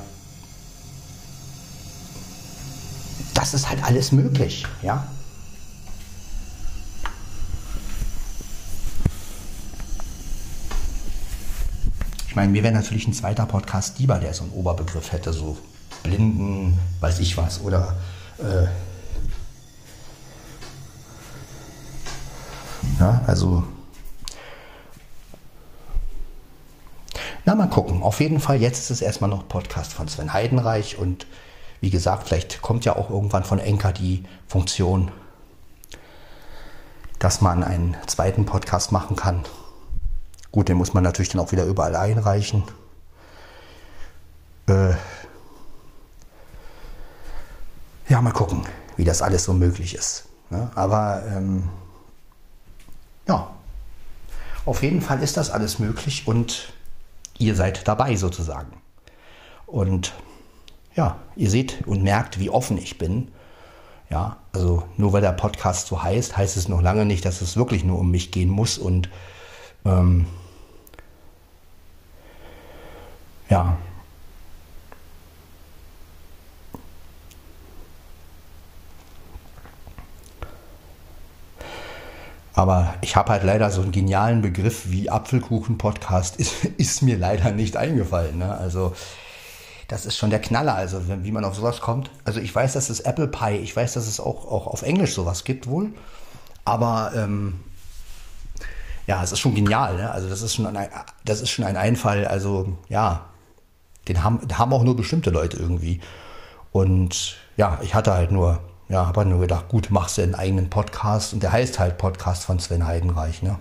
das ist halt alles möglich, ja. Ich meine, mir wäre natürlich ein zweiter Podcast lieber, der so einen Oberbegriff hätte, so Blinden, weiß ich was, oder äh, ja, also na mal gucken. Auf jeden Fall, jetzt ist es erstmal noch Podcast von Sven Heidenreich und wie gesagt, vielleicht kommt ja auch irgendwann von Enker die Funktion, dass man einen zweiten Podcast machen kann. Gut, den muss man natürlich dann auch wieder überall einreichen. Äh, ja, mal gucken, wie das alles so möglich ist. Ne? Aber ähm, ja, auf jeden Fall ist das alles möglich und ihr seid dabei sozusagen. Und ja, ihr seht und merkt, wie offen ich bin. Ja, also nur weil der Podcast so heißt, heißt es noch lange nicht, dass es wirklich nur um mich gehen muss und ähm, ja, Aber ich habe halt leider so einen genialen Begriff wie Apfelkuchen-Podcast, ist, ist, mir leider nicht eingefallen. Ne? Also das ist schon der Knaller, also wie man auf sowas kommt. Also ich weiß, dass es Apple Pie, ich weiß, dass es auch, auch auf Englisch sowas gibt wohl. Aber ähm, ja, es ist schon genial. Ne? Also das ist schon ein, das ist schon ein Einfall. Also ja, den haben, den haben auch nur bestimmte Leute irgendwie. Und ja, ich hatte halt nur ja, habe nur gedacht, gut, machst du einen eigenen Podcast und der heißt halt Podcast von Sven Heidenreich, ne?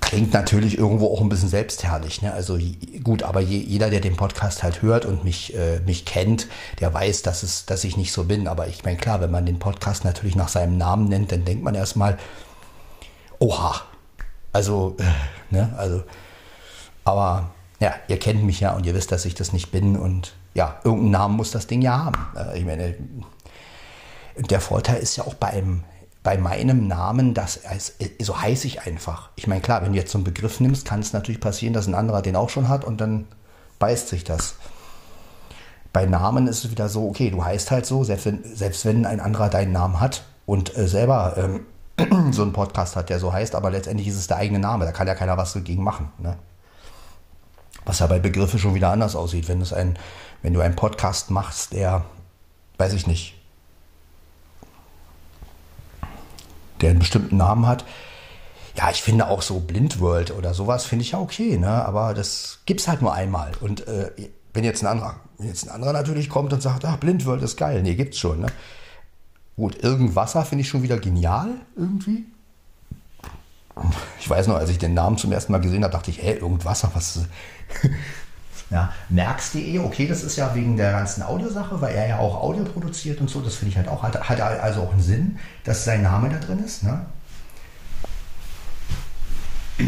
Klingt natürlich irgendwo auch ein bisschen selbstherrlich, ne? Also gut, aber je, jeder, der den Podcast halt hört und mich, äh, mich kennt, der weiß, dass, es, dass ich nicht so bin. Aber ich meine, klar, wenn man den Podcast natürlich nach seinem Namen nennt, dann denkt man erstmal, oha. Also, äh, ne, also, aber ja, ihr kennt mich ja und ihr wisst, dass ich das nicht bin und ja, irgendeinen Namen muss das Ding ja haben. Äh, ich meine, der Vorteil ist ja auch bei, einem, bei meinem Namen, dass es, so heiße ich einfach. Ich meine, klar, wenn du jetzt so einen Begriff nimmst, kann es natürlich passieren, dass ein anderer den auch schon hat und dann beißt sich das. Bei Namen ist es wieder so, okay, du heißt halt so, selbst wenn, selbst wenn ein anderer deinen Namen hat und äh, selber ähm, so einen Podcast hat, der so heißt, aber letztendlich ist es der eigene Name, da kann ja keiner was dagegen machen. Ne? Was ja bei Begriffen schon wieder anders aussieht. Wenn, ein, wenn du einen Podcast machst, der, weiß ich nicht, der einen bestimmten Namen hat, ja, ich finde auch so Blindworld oder sowas finde ich ja okay, ne? aber das gibt es halt nur einmal. Und äh, wenn jetzt ein anderer, wenn jetzt ein anderer natürlich kommt und sagt, ach, Blindworld ist geil, nee, gibt's schon. Ne? Gut, Irgendwasser finde ich schon wieder genial irgendwie. Ich weiß noch, als ich den Namen zum ersten Mal gesehen habe, dachte ich, hey, Irgendwasser, was, ja, Merks.de, okay, das ist ja wegen der ganzen Audiosache, weil er ja auch Audio produziert und so, das finde ich halt auch, hat, hat also auch einen Sinn, dass sein Name da drin ist. Ne?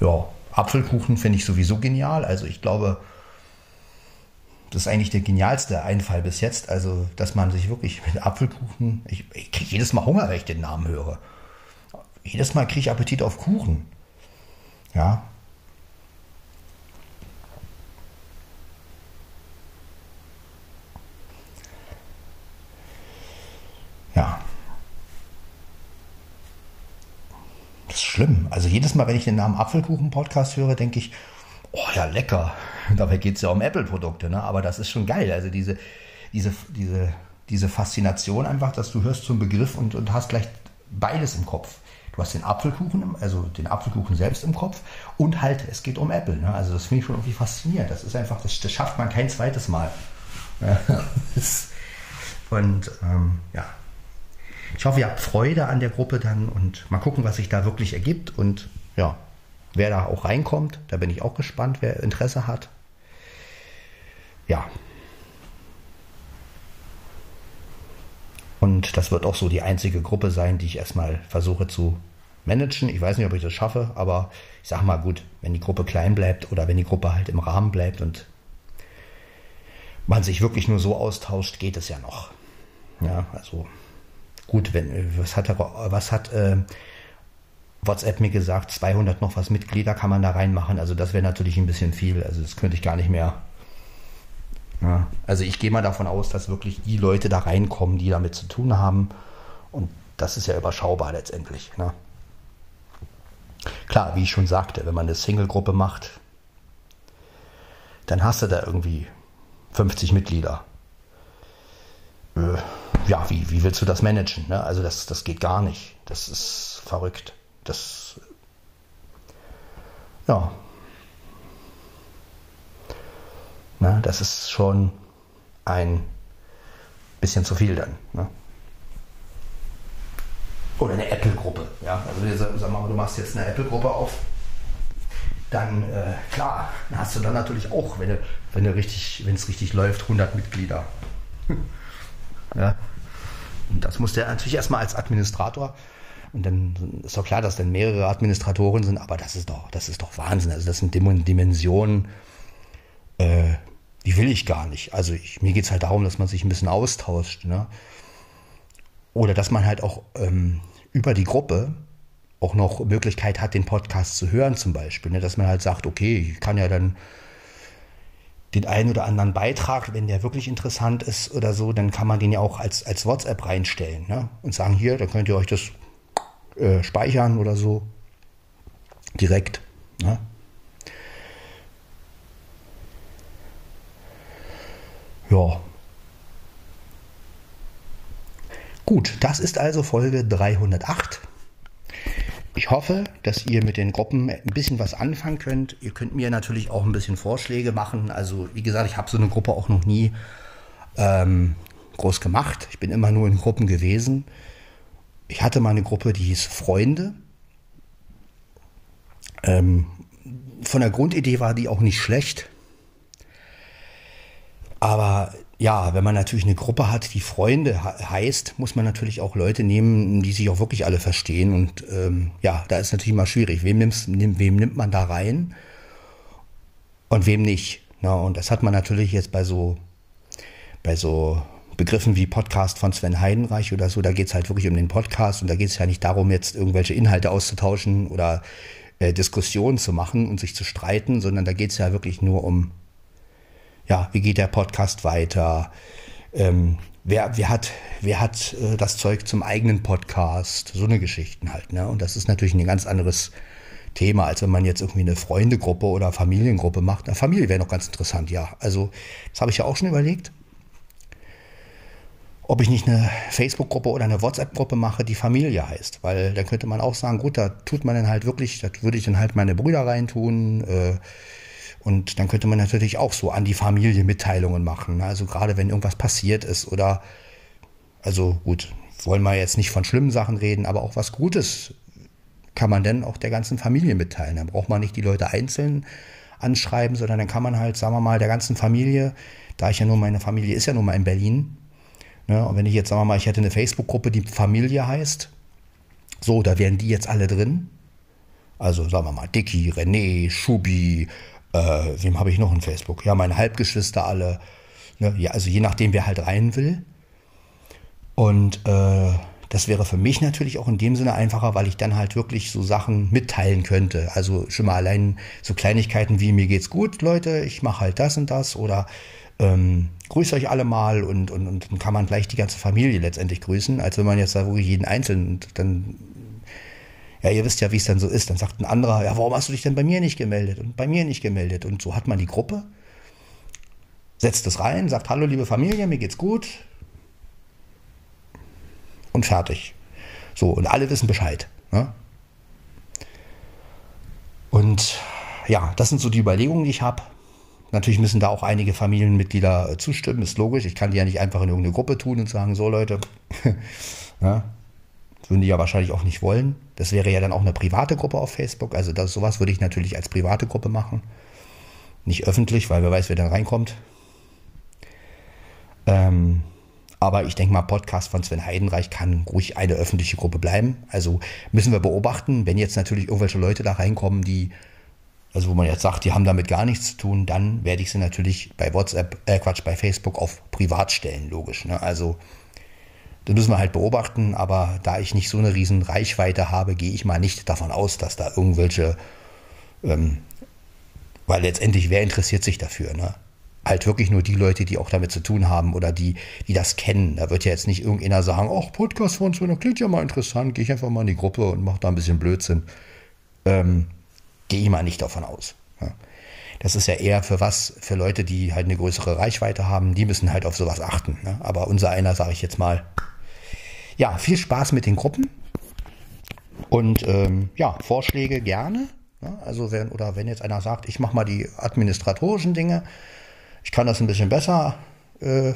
Ja, Apfelkuchen finde ich sowieso genial. Also ich glaube, das ist eigentlich der genialste Einfall bis jetzt. Also, dass man sich wirklich mit Apfelkuchen. Ich, ich kriege jedes Mal Hunger, wenn ich den Namen höre. Jedes Mal kriege ich Appetit auf Kuchen. Ja. Ja. Das ist schlimm. Also jedes Mal, wenn ich den Namen Apfelkuchen-Podcast höre, denke ich, oh ja, lecker. Dabei geht es ja um Apple-Produkte, ne? aber das ist schon geil. Also diese, diese, diese, diese Faszination einfach, dass du hörst zum Begriff und, und hast gleich beides im Kopf. Du hast den Apfelkuchen, also den Apfelkuchen selbst im Kopf und halt, es geht um Apple. Ne? Also das finde ich schon irgendwie faszinierend. Das ist einfach, das, das schafft man kein zweites Mal. und ähm, ja, ich hoffe, ihr habt Freude an der Gruppe dann und mal gucken, was sich da wirklich ergibt. Und ja, wer da auch reinkommt. Da bin ich auch gespannt, wer Interesse hat. Ja. Und das wird auch so die einzige Gruppe sein, die ich erstmal versuche zu managen. Ich weiß nicht, ob ich das schaffe, aber ich sage mal gut, wenn die Gruppe klein bleibt oder wenn die Gruppe halt im Rahmen bleibt und man sich wirklich nur so austauscht, geht es ja noch. Ja, also gut, wenn was hat was hat äh, WhatsApp mir gesagt, 200 noch was Mitglieder kann man da reinmachen. Also das wäre natürlich ein bisschen viel. Also das könnte ich gar nicht mehr. Ja, also ich gehe mal davon aus, dass wirklich die Leute da reinkommen, die damit zu tun haben. Und das ist ja überschaubar letztendlich. Ne? Klar, wie ich schon sagte, wenn man eine Single-Gruppe macht, dann hast du da irgendwie 50 Mitglieder. Äh, ja, wie, wie willst du das managen? Ne? Also das, das geht gar nicht. Das ist verrückt das, ja, na, das ist schon ein bisschen zu viel dann. Ne? Oder eine Apple-Gruppe. Ja? Also sag mal, du machst jetzt eine Apple-Gruppe auf, dann äh, klar, hast du dann natürlich auch, wenn du, wenn du richtig, wenn es richtig läuft, 100 Mitglieder. ja. Und das muss der natürlich erstmal als Administrator und dann ist doch klar, dass dann mehrere Administratoren sind, aber das ist doch, das ist doch Wahnsinn. Also das sind Dimensionen, äh, die will ich gar nicht. Also ich, mir geht es halt darum, dass man sich ein bisschen austauscht. Ne? Oder dass man halt auch ähm, über die Gruppe auch noch Möglichkeit hat, den Podcast zu hören zum Beispiel. Ne? Dass man halt sagt, okay, ich kann ja dann den einen oder anderen Beitrag, wenn der wirklich interessant ist oder so, dann kann man den ja auch als, als WhatsApp reinstellen ne? und sagen, hier, dann könnt ihr euch das äh, speichern oder so. Direkt. Ne? Ja. Gut, das ist also Folge 308. Ich hoffe, dass ihr mit den Gruppen ein bisschen was anfangen könnt. Ihr könnt mir natürlich auch ein bisschen Vorschläge machen. Also wie gesagt, ich habe so eine Gruppe auch noch nie ähm, groß gemacht. Ich bin immer nur in Gruppen gewesen ich hatte mal eine Gruppe, die hieß Freunde. Ähm, von der Grundidee war die auch nicht schlecht. Aber ja, wenn man natürlich eine Gruppe hat, die Freunde heißt, muss man natürlich auch Leute nehmen, die sich auch wirklich alle verstehen. Und ähm, ja, da ist natürlich mal schwierig. Wem, nimmst, wem nimmt man da rein und wem nicht? Na, und das hat man natürlich jetzt bei so, bei so Begriffen wie Podcast von Sven Heidenreich oder so, da geht es halt wirklich um den Podcast und da geht es ja nicht darum, jetzt irgendwelche Inhalte auszutauschen oder äh, Diskussionen zu machen und sich zu streiten, sondern da geht es ja wirklich nur um, ja, wie geht der Podcast weiter? Ähm, wer, wer hat, wer hat äh, das Zeug zum eigenen Podcast? So eine Geschichten halt. Ne? Und das ist natürlich ein ganz anderes Thema, als wenn man jetzt irgendwie eine Freundegruppe oder Familiengruppe macht. Eine Familie wäre noch ganz interessant, ja. Also, das habe ich ja auch schon überlegt ob ich nicht eine Facebook-Gruppe oder eine WhatsApp-Gruppe mache, die Familie heißt. Weil dann könnte man auch sagen, gut, da tut man dann halt wirklich, da würde ich dann halt meine Brüder reintun. Äh, und dann könnte man natürlich auch so an die Familie Mitteilungen machen. Ne? Also gerade wenn irgendwas passiert ist oder, also gut, wollen wir jetzt nicht von schlimmen Sachen reden, aber auch was Gutes kann man dann auch der ganzen Familie mitteilen. Dann braucht man nicht die Leute einzeln anschreiben, sondern dann kann man halt, sagen wir mal, der ganzen Familie, da ich ja nur meine Familie ist ja nun mal in Berlin, Ne? Und wenn ich jetzt, sagen wir mal, ich hätte eine Facebook-Gruppe, die Familie heißt, so, da wären die jetzt alle drin. Also sagen wir mal Dicky, René, Schubi, äh, wem habe ich noch in Facebook? Ja, meine Halbgeschwister alle. Ne? Ja, also je nachdem, wer halt rein will. Und äh, das wäre für mich natürlich auch in dem Sinne einfacher, weil ich dann halt wirklich so Sachen mitteilen könnte. Also schon mal allein so Kleinigkeiten wie mir geht's gut, Leute, ich mache halt das und das oder ähm, grüße euch alle mal und, und, und dann kann man gleich die ganze Familie letztendlich grüßen, als wenn man jetzt da wirklich jeden Einzelnen dann ja, ihr wisst ja, wie es dann so ist. Dann sagt ein anderer, ja, warum hast du dich denn bei mir nicht gemeldet und bei mir nicht gemeldet? Und so hat man die Gruppe, setzt es rein, sagt, hallo liebe Familie, mir geht's gut, und fertig. So, und alle wissen Bescheid. Ne? Und ja, das sind so die Überlegungen, die ich habe. Natürlich müssen da auch einige Familienmitglieder äh, zustimmen, ist logisch. Ich kann die ja nicht einfach in irgendeine Gruppe tun und sagen, so Leute, ja, das würden die ja wahrscheinlich auch nicht wollen. Das wäre ja dann auch eine private Gruppe auf Facebook. Also das, sowas würde ich natürlich als private Gruppe machen. Nicht öffentlich, weil wer weiß, wer dann reinkommt. Ähm, aber ich denke mal, Podcast von Sven Heidenreich kann ruhig eine öffentliche Gruppe bleiben. Also müssen wir beobachten, wenn jetzt natürlich irgendwelche Leute da reinkommen, die, also wo man jetzt sagt, die haben damit gar nichts zu tun, dann werde ich sie natürlich bei WhatsApp, äh Quatsch, bei Facebook auf privat stellen, logisch. Ne? Also das müssen wir halt beobachten, aber da ich nicht so eine riesen Reichweite habe, gehe ich mal nicht davon aus, dass da irgendwelche, ähm, weil letztendlich, wer interessiert sich dafür? Ne? halt wirklich nur die Leute, die auch damit zu tun haben oder die, die das kennen. Da wird ja jetzt nicht irgendeiner sagen, ach, Podcast von so, klingt ja mal interessant, gehe ich einfach mal in die Gruppe und mache da ein bisschen Blödsinn. Ähm, gehe ich mal nicht davon aus. Ja. Das ist ja eher für was, für Leute, die halt eine größere Reichweite haben, die müssen halt auf sowas achten. Ne? Aber unser einer, sage ich jetzt mal, ja, viel Spaß mit den Gruppen. Und ähm, ja, Vorschläge gerne. Ja, also wenn, oder wenn jetzt einer sagt, ich mache mal die administratorischen Dinge, ich kann das ein bisschen besser. Äh,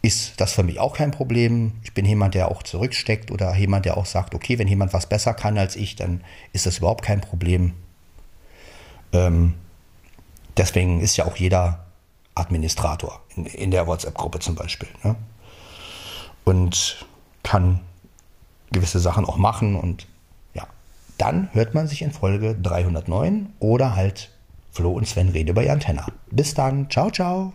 ist das für mich auch kein Problem. Ich bin jemand, der auch zurücksteckt oder jemand, der auch sagt, okay, wenn jemand was besser kann als ich, dann ist das überhaupt kein Problem. Ähm, deswegen ist ja auch jeder Administrator in, in der WhatsApp-Gruppe zum Beispiel. Ne? Und kann gewisse Sachen auch machen und ja, dann hört man sich in Folge 309 oder halt Flo und Sven reden über ihr Antenna. Bis dann. Ciao, ciao.